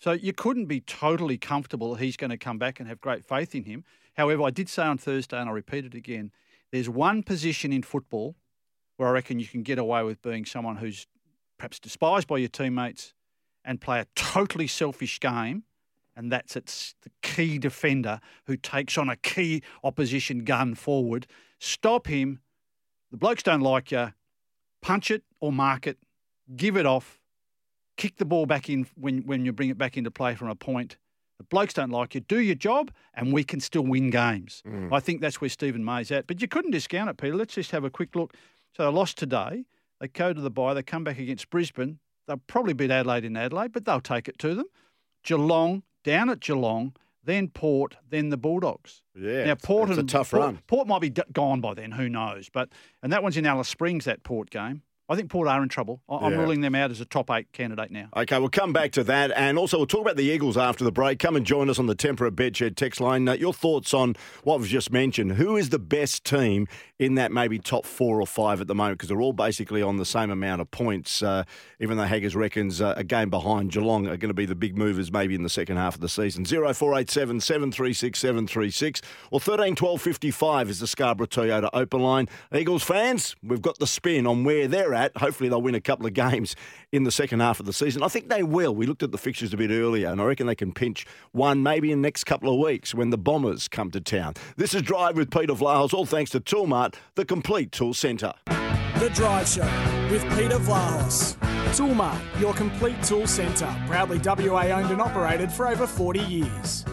Speaker 4: So you couldn't be totally comfortable he's going to come back and have great faith in him. However, I did say on Thursday, and I'll repeat it again: there's one position in football where I reckon you can get away with being someone who's perhaps despised by your teammates and play a totally selfish game, and that's it's the key defender who takes on a key opposition gun forward. Stop him. The blokes don't like you. Punch it or mark it. Give it off. Kick the ball back in when, when you bring it back into play from a point. The blokes don't like you. Do your job, and we can still win games. Mm. I think that's where Steven May's at. But you couldn't discount it, Peter. Let's just have a quick look. So they lost today. They go to the bye. They come back against Brisbane. They'll probably beat Adelaide in Adelaide, but they'll take it to them. Geelong, down at Geelong, then Port, then the Bulldogs.
Speaker 3: Yeah,
Speaker 4: Now Port
Speaker 3: it's a tough
Speaker 4: Port,
Speaker 3: run.
Speaker 4: Port might be d- gone by then. Who knows? But and that one's in Alice Springs. That Port game. I think Port are in trouble. I- I'm
Speaker 3: Yeah.
Speaker 4: ruling them out as a top eight candidate now.
Speaker 3: Okay, we'll come back to that. And also, we'll talk about the Eagles after the break. Come and join us on the Temperate Bedshed text line. Uh, your thoughts on what we've just mentioned. Who is the best team in that maybe top four or five at the moment? Because they're all basically on the same amount of points, uh, even though Haggers reckons uh, a game behind Geelong are going to be the big movers maybe in the second half of the season. 0487 736 736 or 13 12 55 is the Scarborough Toyota open line. Eagles fans, we've got the spin on where they're at. Hopefully, they'll win a couple of games in the second half of the season. I think they will. We looked at the fixtures a bit earlier, and I reckon they can pinch one maybe in the next couple of weeks when the Bombers come to town. This is Drive with Peter Vlahos, all thanks to Toolmart, the complete tool centre.
Speaker 2: The Drive Show with Peter Vlahos. Toolmart, your complete tool centre. Proudly WA owned and operated for over 40 years.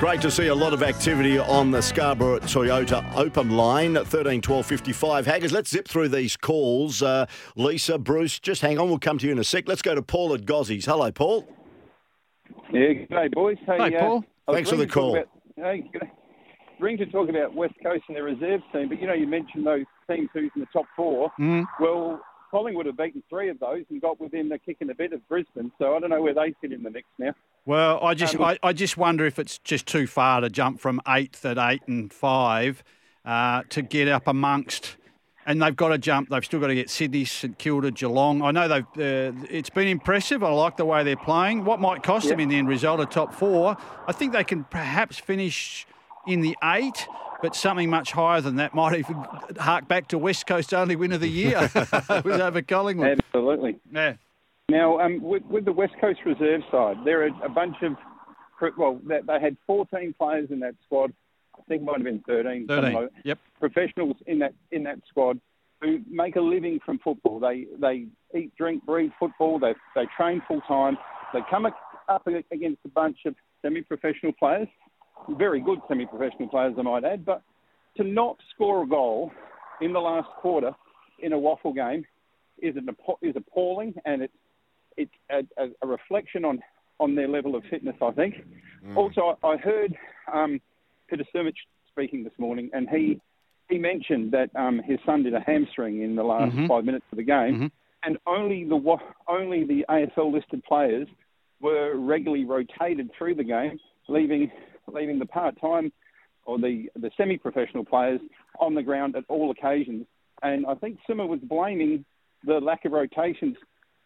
Speaker 3: Great to see a lot of activity on the Scarborough Toyota open line at 13 12 55. Haggers, let's zip through these calls. Uh, Lisa, Bruce, just hang on. We'll come to you in a sec. Let's go to Paul at Gozzies. Hello, Paul.
Speaker 10: Yeah, g'day, boys. Hey,
Speaker 4: Hey,
Speaker 10: uh,
Speaker 4: Paul.
Speaker 10: I was
Speaker 3: Thanks for the
Speaker 10: ringing to talk
Speaker 3: call.
Speaker 10: About, hey, g'day. Ring to talk about West Coast and their reserve team, but you know, you mentioned those teams who's in the top four.
Speaker 4: Mm.
Speaker 10: Well, Collingwood have beaten three of those and got within the kick and a bit of Brisbane, so I don't know where they sit in the mix now.
Speaker 4: Well, I just
Speaker 10: Um,
Speaker 4: I, I just wonder if it's just too far to jump from eighth at eight and five uh, to get up amongst. And they've got to jump. They've still got to get Sydney, St Kilda, Geelong. I know they've. Uh, it's been impressive. I like the way they're playing. What might cost them in the end result? A top four. I think they can perhaps finish in the eight, but something much higher than that might even hark back to West Coast's only win of the year. it was over Collingwood.
Speaker 10: Absolutely.
Speaker 4: Yeah.
Speaker 10: Now, um, with, with the West Coast reserve side, there are a bunch of, well, they, they had 14 players in that squad. I think it might have been 13.
Speaker 4: 13.
Speaker 10: like.
Speaker 4: Yep.
Speaker 10: Professionals in that in that squad who make a living from football. They they eat, drink, breathe football. They they train full time. They come up against a bunch of semi-professional players, very good semi-professional players, I might add. But to not score a goal in the last quarter in a WAFL game is an, is appalling, and it's it's a, a, reflection on, on their level of fitness, I think. Also, I heard um, Peter Sumich speaking this morning, and he he mentioned that um, his son did a hamstring in the last
Speaker 4: Mhm.
Speaker 10: five minutes of the game,
Speaker 4: Mhm.
Speaker 10: and only the only the AFL listed players were regularly rotated through the game, leaving leaving the part time or the the semi professional players on the ground at all occasions. And I think Simmer was blaming the lack of rotations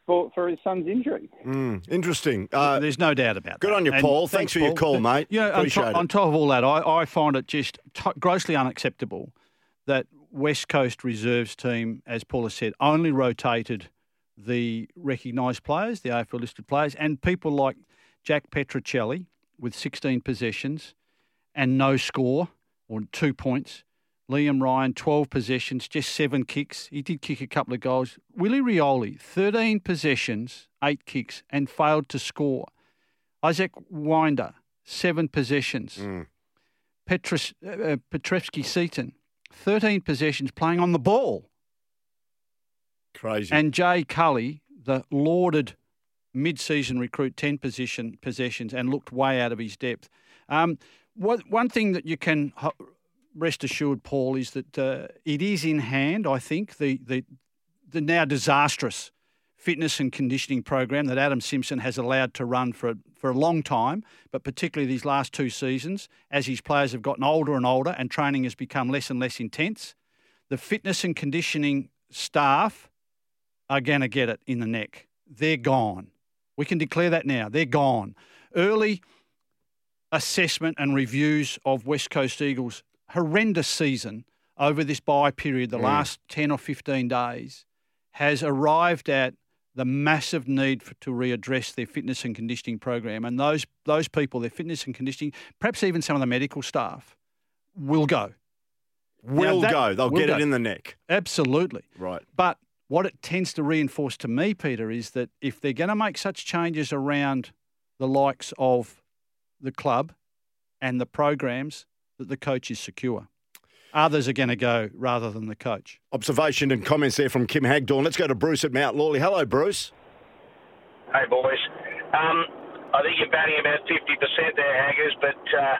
Speaker 10: for, for his son's injury.
Speaker 3: Mm, interesting. Uh,
Speaker 4: There's no doubt about
Speaker 3: good
Speaker 4: that.
Speaker 3: Good on you,
Speaker 4: And
Speaker 3: Paul. Thanks for your call, mate.
Speaker 4: You know, on,
Speaker 3: Appreciate
Speaker 4: top,
Speaker 3: it.
Speaker 4: on top of all that, I, I find it just t- grossly unacceptable that West Coast reserves team, as Paul has said, only rotated the recognised players, the AFL listed players, and people like Jack Petruccelle with 16 possessions and no score or two points. Liam Ryan, 12 possessions, just seven kicks. He did kick a couple of goals. Willie Rioli, 13 possessions, eight kicks, and failed to score. Isaac Winder, seven possessions.
Speaker 3: Mm.
Speaker 4: Petrus, uh, Petrevski-Seton, 13 possessions playing on the ball.
Speaker 3: Crazy.
Speaker 4: And Jai Culley, the lauded mid-season recruit, 10 position possessions and looked way out of his depth. Um, what, one thing that you can rest assured, Paul, is that uh, it is in hand, I think, the, the, the now disastrous fitness and conditioning program that Adam Simpson has allowed to run for, for a long time, but particularly these last two seasons, as his players have gotten older and older and training has become less and less intense. The fitness and conditioning staff are going to get it in the neck. They're gone. We can declare that now. They're gone. Early assessment and reviews of West Coast Eagles' horrendous season over this bye period, the
Speaker 3: Mm.
Speaker 4: last 10 or 15 days, has arrived at the massive need for, to readdress their fitness and conditioning program. And those, those people, their fitness and conditioning, perhaps even some of the medical staff, will go.
Speaker 3: will
Speaker 4: that-
Speaker 3: go. They'll
Speaker 4: will
Speaker 3: get
Speaker 4: go.
Speaker 3: it in the neck.
Speaker 4: Absolutely.
Speaker 3: Right.
Speaker 4: But what it tends to reinforce to me, Peter, is that if they're going to make such changes around the likes of the club and the programs, that the coach is secure. Others are going to go rather than the coach.
Speaker 3: Observation and comments there from Kim Hagdorn. Let's go to Bruce at Mount Lawley. Hello, Bruce.
Speaker 11: Hey, boys. Um, I think you're batting about 50% there, Haggers, but uh,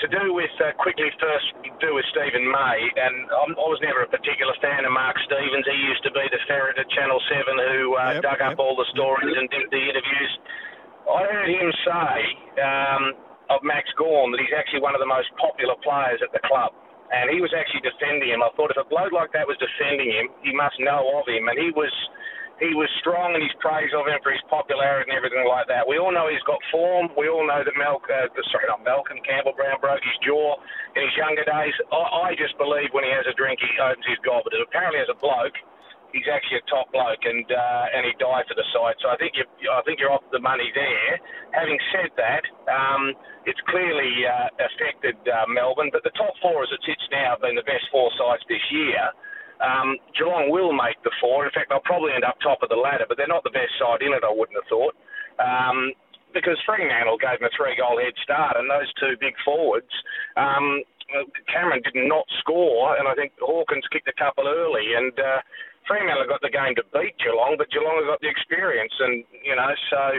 Speaker 11: to do with, uh, quickly first do with Steven May, and I'm, I was never a particular fan of Mark Stevens. He used to be the ferret at Channel 7 who uh,
Speaker 12: Yep,
Speaker 11: dug up all the stories and did the interviews. I heard him say um, of Max Gawn that he's actually one of the most popular players at the club. And he was actually defending him. I thought if a bloke like that was defending him, he must know of him. And he was he was strong in his praise of him for his popularity and everything like that. We all know he's got form. We all know that Mel, uh, sorry, not Malcolm Campbell Brown broke his jaw in his younger days. I, I just believe when he has a drink, he opens his gob. But apparently, as a bloke, he's actually a top bloke, and uh, and he died for the side. So I think you, I think you're off the money there. Having said that, um, it's clearly uh, affected uh, Melbourne, but the top four as it sits now have been the best four sides this year. Um, Geelong will make the four. In fact, they'll probably end up top of the ladder, but they're not the best side in it. I wouldn't have thought. Um, because Fremantle gave them a three-goal head start, and those two big forwards, um, Cameron did not score, and I think Hawkins kicked a couple early, and uh, Fremantle got the game to beat Geelong, but Geelong has got the experience, and you know, so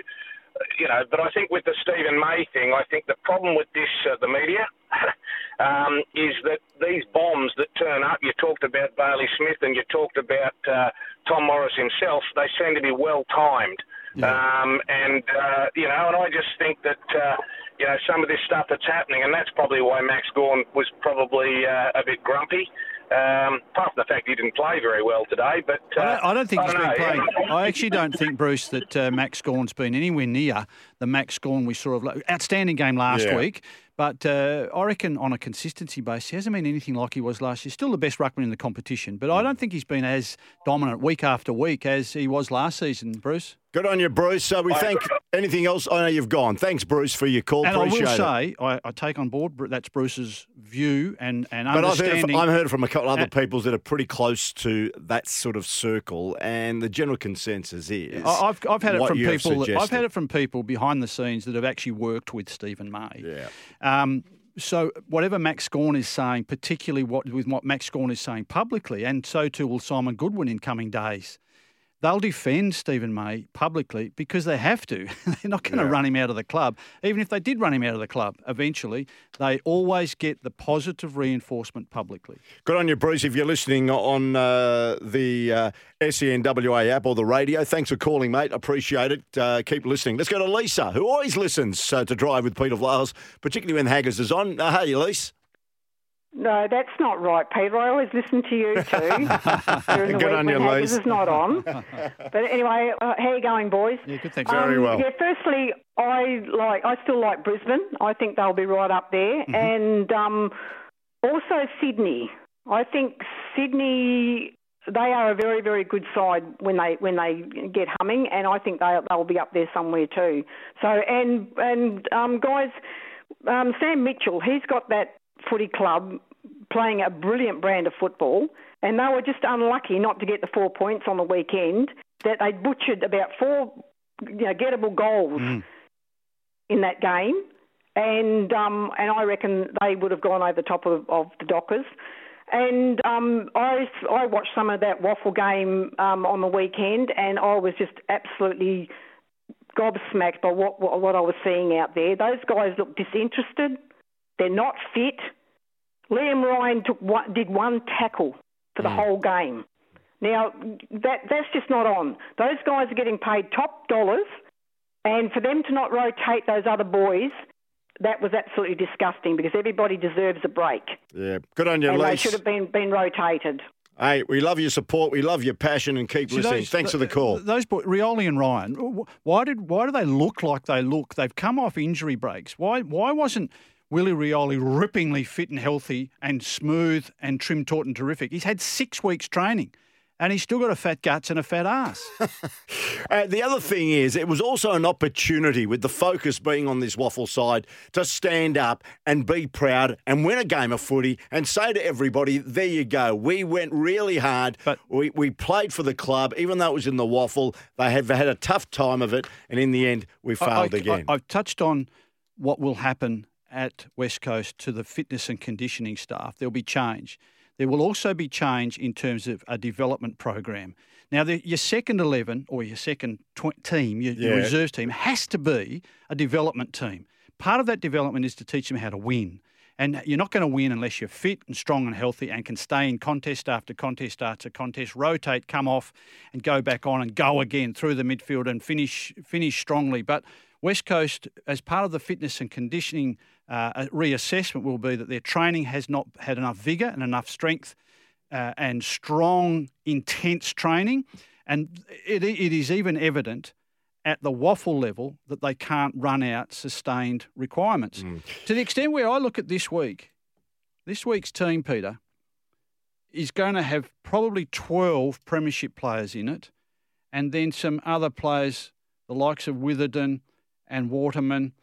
Speaker 11: you know. But I think with the Steven May thing, I think the problem with this, uh, the media, um, is that these bombs that turn up. You talked about Bailey Smith, and you talked about uh, Tom Morris himself. They seem to be well timed. Um, and uh, you know, and I just think that uh, you know some of this stuff that's happening, and that's probably why Max Gawn was probably uh, a bit grumpy. Um, apart from the fact he didn't play very well today, but uh,
Speaker 4: I don't, I don't think he's
Speaker 11: don't
Speaker 4: been
Speaker 11: know.
Speaker 4: playing. I actually don't think, Bruce, that uh, Max Gawn's been anywhere near the Max Gawn we saw of outstanding game last
Speaker 3: Yeah.
Speaker 4: week. But uh, I reckon on a consistency basis, he hasn't been anything like he was last year. Still the best ruckman in the competition, but I don't think he's been as dominant week after week as he was last season, Bruce.
Speaker 3: Good on you, Bruce. So we thank anything else. I know you've gone. Thanks, Bruce, for your call.
Speaker 4: And I
Speaker 3: Appreciate
Speaker 4: will
Speaker 3: it.
Speaker 4: say, I, I take on board that's Bruce's view and, and
Speaker 3: But I've heard. I've heard from a couple of
Speaker 4: other
Speaker 3: people that are pretty close to that sort of circle, and the general consensus is
Speaker 4: I- I've, I've had it from people. I've had it from people behind the scenes that have actually worked with Steven May.
Speaker 3: Yeah.
Speaker 4: Um, so whatever Max Gawn is saying, particularly what with what Max Gawn is saying publicly, and so too will Simon Goodwin in coming days. They'll defend Steven May publicly because they have to. They're not going to
Speaker 3: Yeah.
Speaker 4: run him out of the club. Even if they did run him out of the club, eventually they always get the positive reinforcement publicly.
Speaker 3: Good on you, Bruce. If you're listening on uh, the uh, SENWA app or the radio, thanks for calling, mate. Appreciate it. Uh, keep listening. Let's go to Lisa, who always listens uh, to Drive with Peter Vlahos, particularly when Haggers is on. Uh, hey, Lisa.
Speaker 13: No, that's not right, Peter. I always listen to you too during the
Speaker 3: Good
Speaker 13: week
Speaker 3: on
Speaker 13: when
Speaker 3: you,
Speaker 13: Haggis
Speaker 3: Lise.
Speaker 13: is not on. But anyway, uh, how you going, boys?
Speaker 4: Yeah, good. Thanks.
Speaker 3: Very well.
Speaker 13: Yeah, firstly, I like. I still like Brisbane. I think they'll be right up there,
Speaker 3: Mm-hmm.
Speaker 13: and um, also Sydney. I think Sydney. They are a very, very good side when they when they get humming, and I think they they'll be up there somewhere too. So and and um, guys, um, Sam Mitchell, he's got that footy club playing a brilliant brand of football, and they were just unlucky not to get the four points on the weekend. That they butchered about four, you know, gettable goals in that game, and um, and I reckon they would have gone over the top of, of the Dockers. And um, I I watched some of that WAFL game um, on the weekend, and I was just absolutely gobsmacked by what, what what I was seeing out there. Those guys looked disinterested. They're not fit. Liam Ryan took one, did one tackle for the mm. whole game. Now that that's just not on. Those guys are getting paid top dollars, and for them to not rotate those other boys, that was absolutely disgusting because everybody deserves a break,
Speaker 3: Yeah, good on you,
Speaker 13: and they should have been been rotated.
Speaker 3: Hey, we love your support. We love your passion, and keep
Speaker 4: See,
Speaker 3: listening.
Speaker 4: those-
Speaker 3: Thanks for the call.
Speaker 4: Those boys, Rioli and Ryan, why did why do they look like they look? They've come off injury breaks. Why why wasn't Willie Rioli rippingly fit and healthy and smooth and trim taut and terrific? He's had six weeks training, and he's still got a fat guts and a fat ass.
Speaker 3: Uh, the other thing is, it was also an opportunity with the focus being on this WAFL side to stand up and be proud and win a game of footy and say to everybody, there you go. We went really hard.
Speaker 4: But-
Speaker 3: we, we played for the club, even though it was in the WAFL. They have had a tough time of it. And in the end, we failed
Speaker 4: I,
Speaker 3: again.
Speaker 4: I, have touched on what will happen at West Coast to the fitness and conditioning staff. There'll be change. There will also be change in terms of a development program. Now, the, your second 11 or your second tw- team, your, your reserves team, has to be a development team. Part of that development is to teach them how to win. And you're not going to win unless you're fit and strong and healthy and can stay in contest after contest after contest, rotate, come off, and go back on and go again through the midfield and finish finish strongly. But West Coast, as part of the fitness and conditioning uh, a reassessment, will be that their training has not had enough vigour and enough strength uh, and strong, intense training. And it, it is even evident at the WAFL level that they can't run out sustained requirements. To the extent where I look at this week, this week's team, Peter, is going to have probably 12 premiership players in it and then some other players, the likes of Witherden and Waterman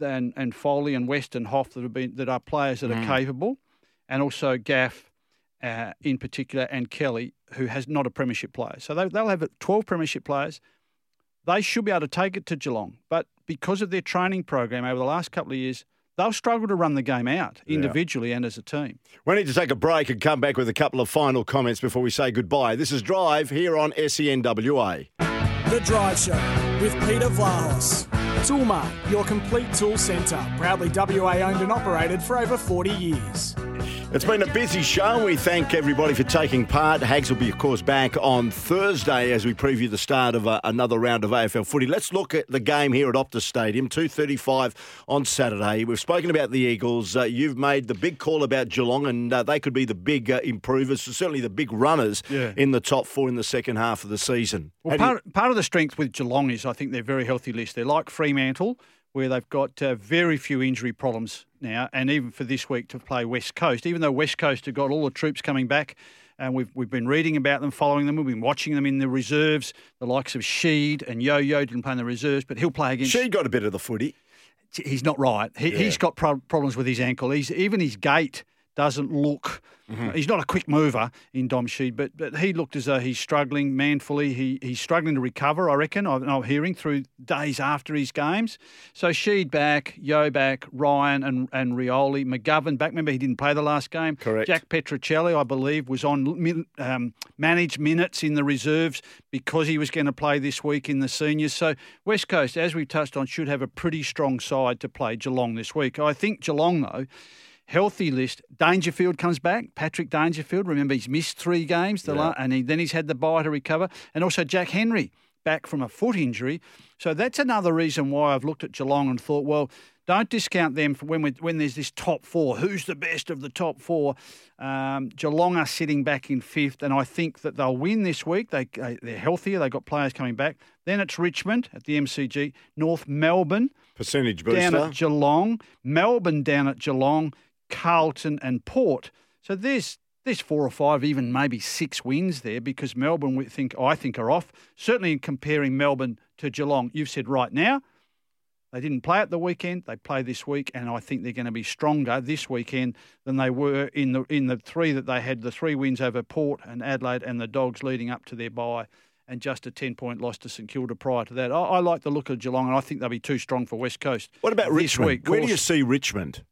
Speaker 4: and, and Foley and Weston Hoff that have been that are players that
Speaker 3: Mm.
Speaker 4: are capable, and also Gaff uh, in particular and Kelly, who has not a premiership player. So they, they'll have 12 premiership players. They should be able to take it to Geelong, but because of their training program over the last couple of years, they'll struggle to run the game out individually and as a team.
Speaker 3: We need to take a break and come back with a couple of final comments before we say goodbye. This is Drive here on SENWA.
Speaker 2: The Drive Show with Peter Vlahos. Toolmart, your complete tool centre. Proudly WA owned and operated for over 40 years.
Speaker 3: It's been a busy show. We thank everybody for taking part. Hags will be, of course, back on Thursday as we preview the start of uh, another round of AFL footy. Let's look at the game here at Optus Stadium, 2.35 on Saturday. We've spoken about the Eagles. Uh, you've made the big call about Geelong, and uh, they could be the big uh, improvers, certainly the big runners
Speaker 4: Yeah.
Speaker 3: in the top four in the second half of the season.
Speaker 4: Well,
Speaker 3: do you-
Speaker 4: part, part of the strength with Geelong is I think they're very healthy list. They're like Fremantle, where they've got uh, very few injury problems now, and even for this week to play West Coast, even though West Coast have got all the troops coming back. And we've, we've been reading about them, following them. We've been watching them in the reserves. The likes of Sheed and Yeo Yeo didn't play in the reserves, but he'll play against.
Speaker 3: She got a bit of the footy.
Speaker 4: He's not right. He,
Speaker 3: Yeah.
Speaker 4: He's got pro- problems with his ankle. He's even his gait doesn't look.
Speaker 3: Mm-hmm.
Speaker 4: He's not a quick mover in Dom Sheed, but but he looked as though he's struggling manfully. He he's struggling to recover. I reckon. I'm, I'm hearing through days after his games. So Sheed back, Yeo back, Ryan and and Rioli, McGovern back. Remember he didn't play the last game.
Speaker 3: Correct.
Speaker 4: Jack Petruccelle, I believe, was on um, managed minutes in the reserves because he was going to play this week in the seniors. So West Coast, as we've touched on, should have a pretty strong side to play Geelong this week. I think Geelong though. Healthy list. Dangerfield comes back. Patrick Dangerfield. Remember, he's missed three games, the la- and he, then he's had the bye to recover. And also Jack Henry back from a foot injury. So that's another reason why I've looked at Geelong and thought, well, don't discount them for when we, when there's this top four. Who's the best of the top four? Um, Geelong are sitting back in fifth, and I think that they'll win this week. They they- they're healthier. They've got players coming back. Then it's Richmond at the MCG, North Melbourne
Speaker 3: Percentage booster down
Speaker 4: at Geelong, Melbourne down at Geelong, Carlton and Port. So there's there's four or five, even maybe six wins there because Melbourne we think I think are off. Certainly in comparing Melbourne to Geelong, you've said right now they didn't play at the weekend. They play this week, and I think they're going to be stronger this weekend than they were in the in the three that they had. The three wins over Port and Adelaide and the Dogs leading up to their bye, and just a ten point loss to St Kilda prior to that. I, I like the look of Geelong, and I think they'll be too strong for West Coast.
Speaker 3: What about
Speaker 4: this
Speaker 3: Richmond?
Speaker 4: Week.
Speaker 3: Where do you see Richmond?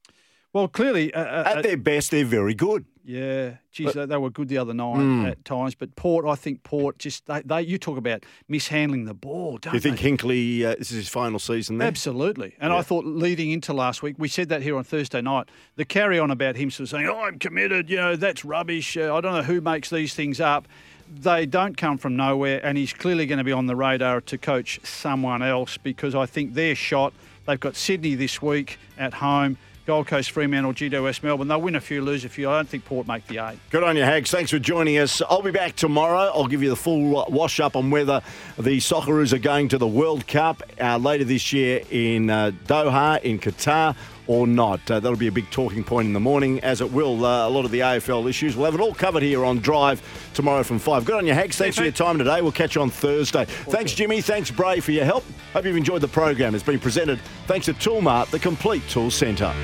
Speaker 4: Well, clearly, uh, uh,
Speaker 3: At their best, they're very good.
Speaker 4: yeah, geez, they, they were good the other night
Speaker 3: Mm.
Speaker 4: at times. But Port, I think Port just they, they you talk about mishandling the ball. Don't
Speaker 3: you think
Speaker 4: they?
Speaker 3: Hinkley, uh, this is his final season there?
Speaker 4: Absolutely. And
Speaker 3: Yeah.
Speaker 4: I thought leading into last week, we said that here on Thursday night, the carry on about him sort of saying, oh, I'm committed, you know, that's rubbish. Uh, I don't know who makes these things up. They don't come from nowhere, and he's clearly going to be on the radar to coach someone else because I think they're shot. They've got Sydney this week at home, Gold Coast, Fremantle, GWS, Melbourne. They'll win a few, lose a few. I don't think Port make the eight.
Speaker 3: Good on you, Hags. Thanks for joining us. I'll be back tomorrow. I'll give you the full wash up on whether the Socceroos are going to the World Cup uh, later this year in uh, Doha, in Qatar, or not. Uh, that'll be a big talking point in the morning, as it will uh, a lot of the AFL issues. We'll have it all covered here on Drive tomorrow from 5. Good on you, Hags. Thanks for your time today. We'll catch you on Thursday. Thanks, Jimmy. Thanks, Bray, for your help. Hope you've enjoyed the program. It's been presented thanks to Toolmart, the complete tool centre.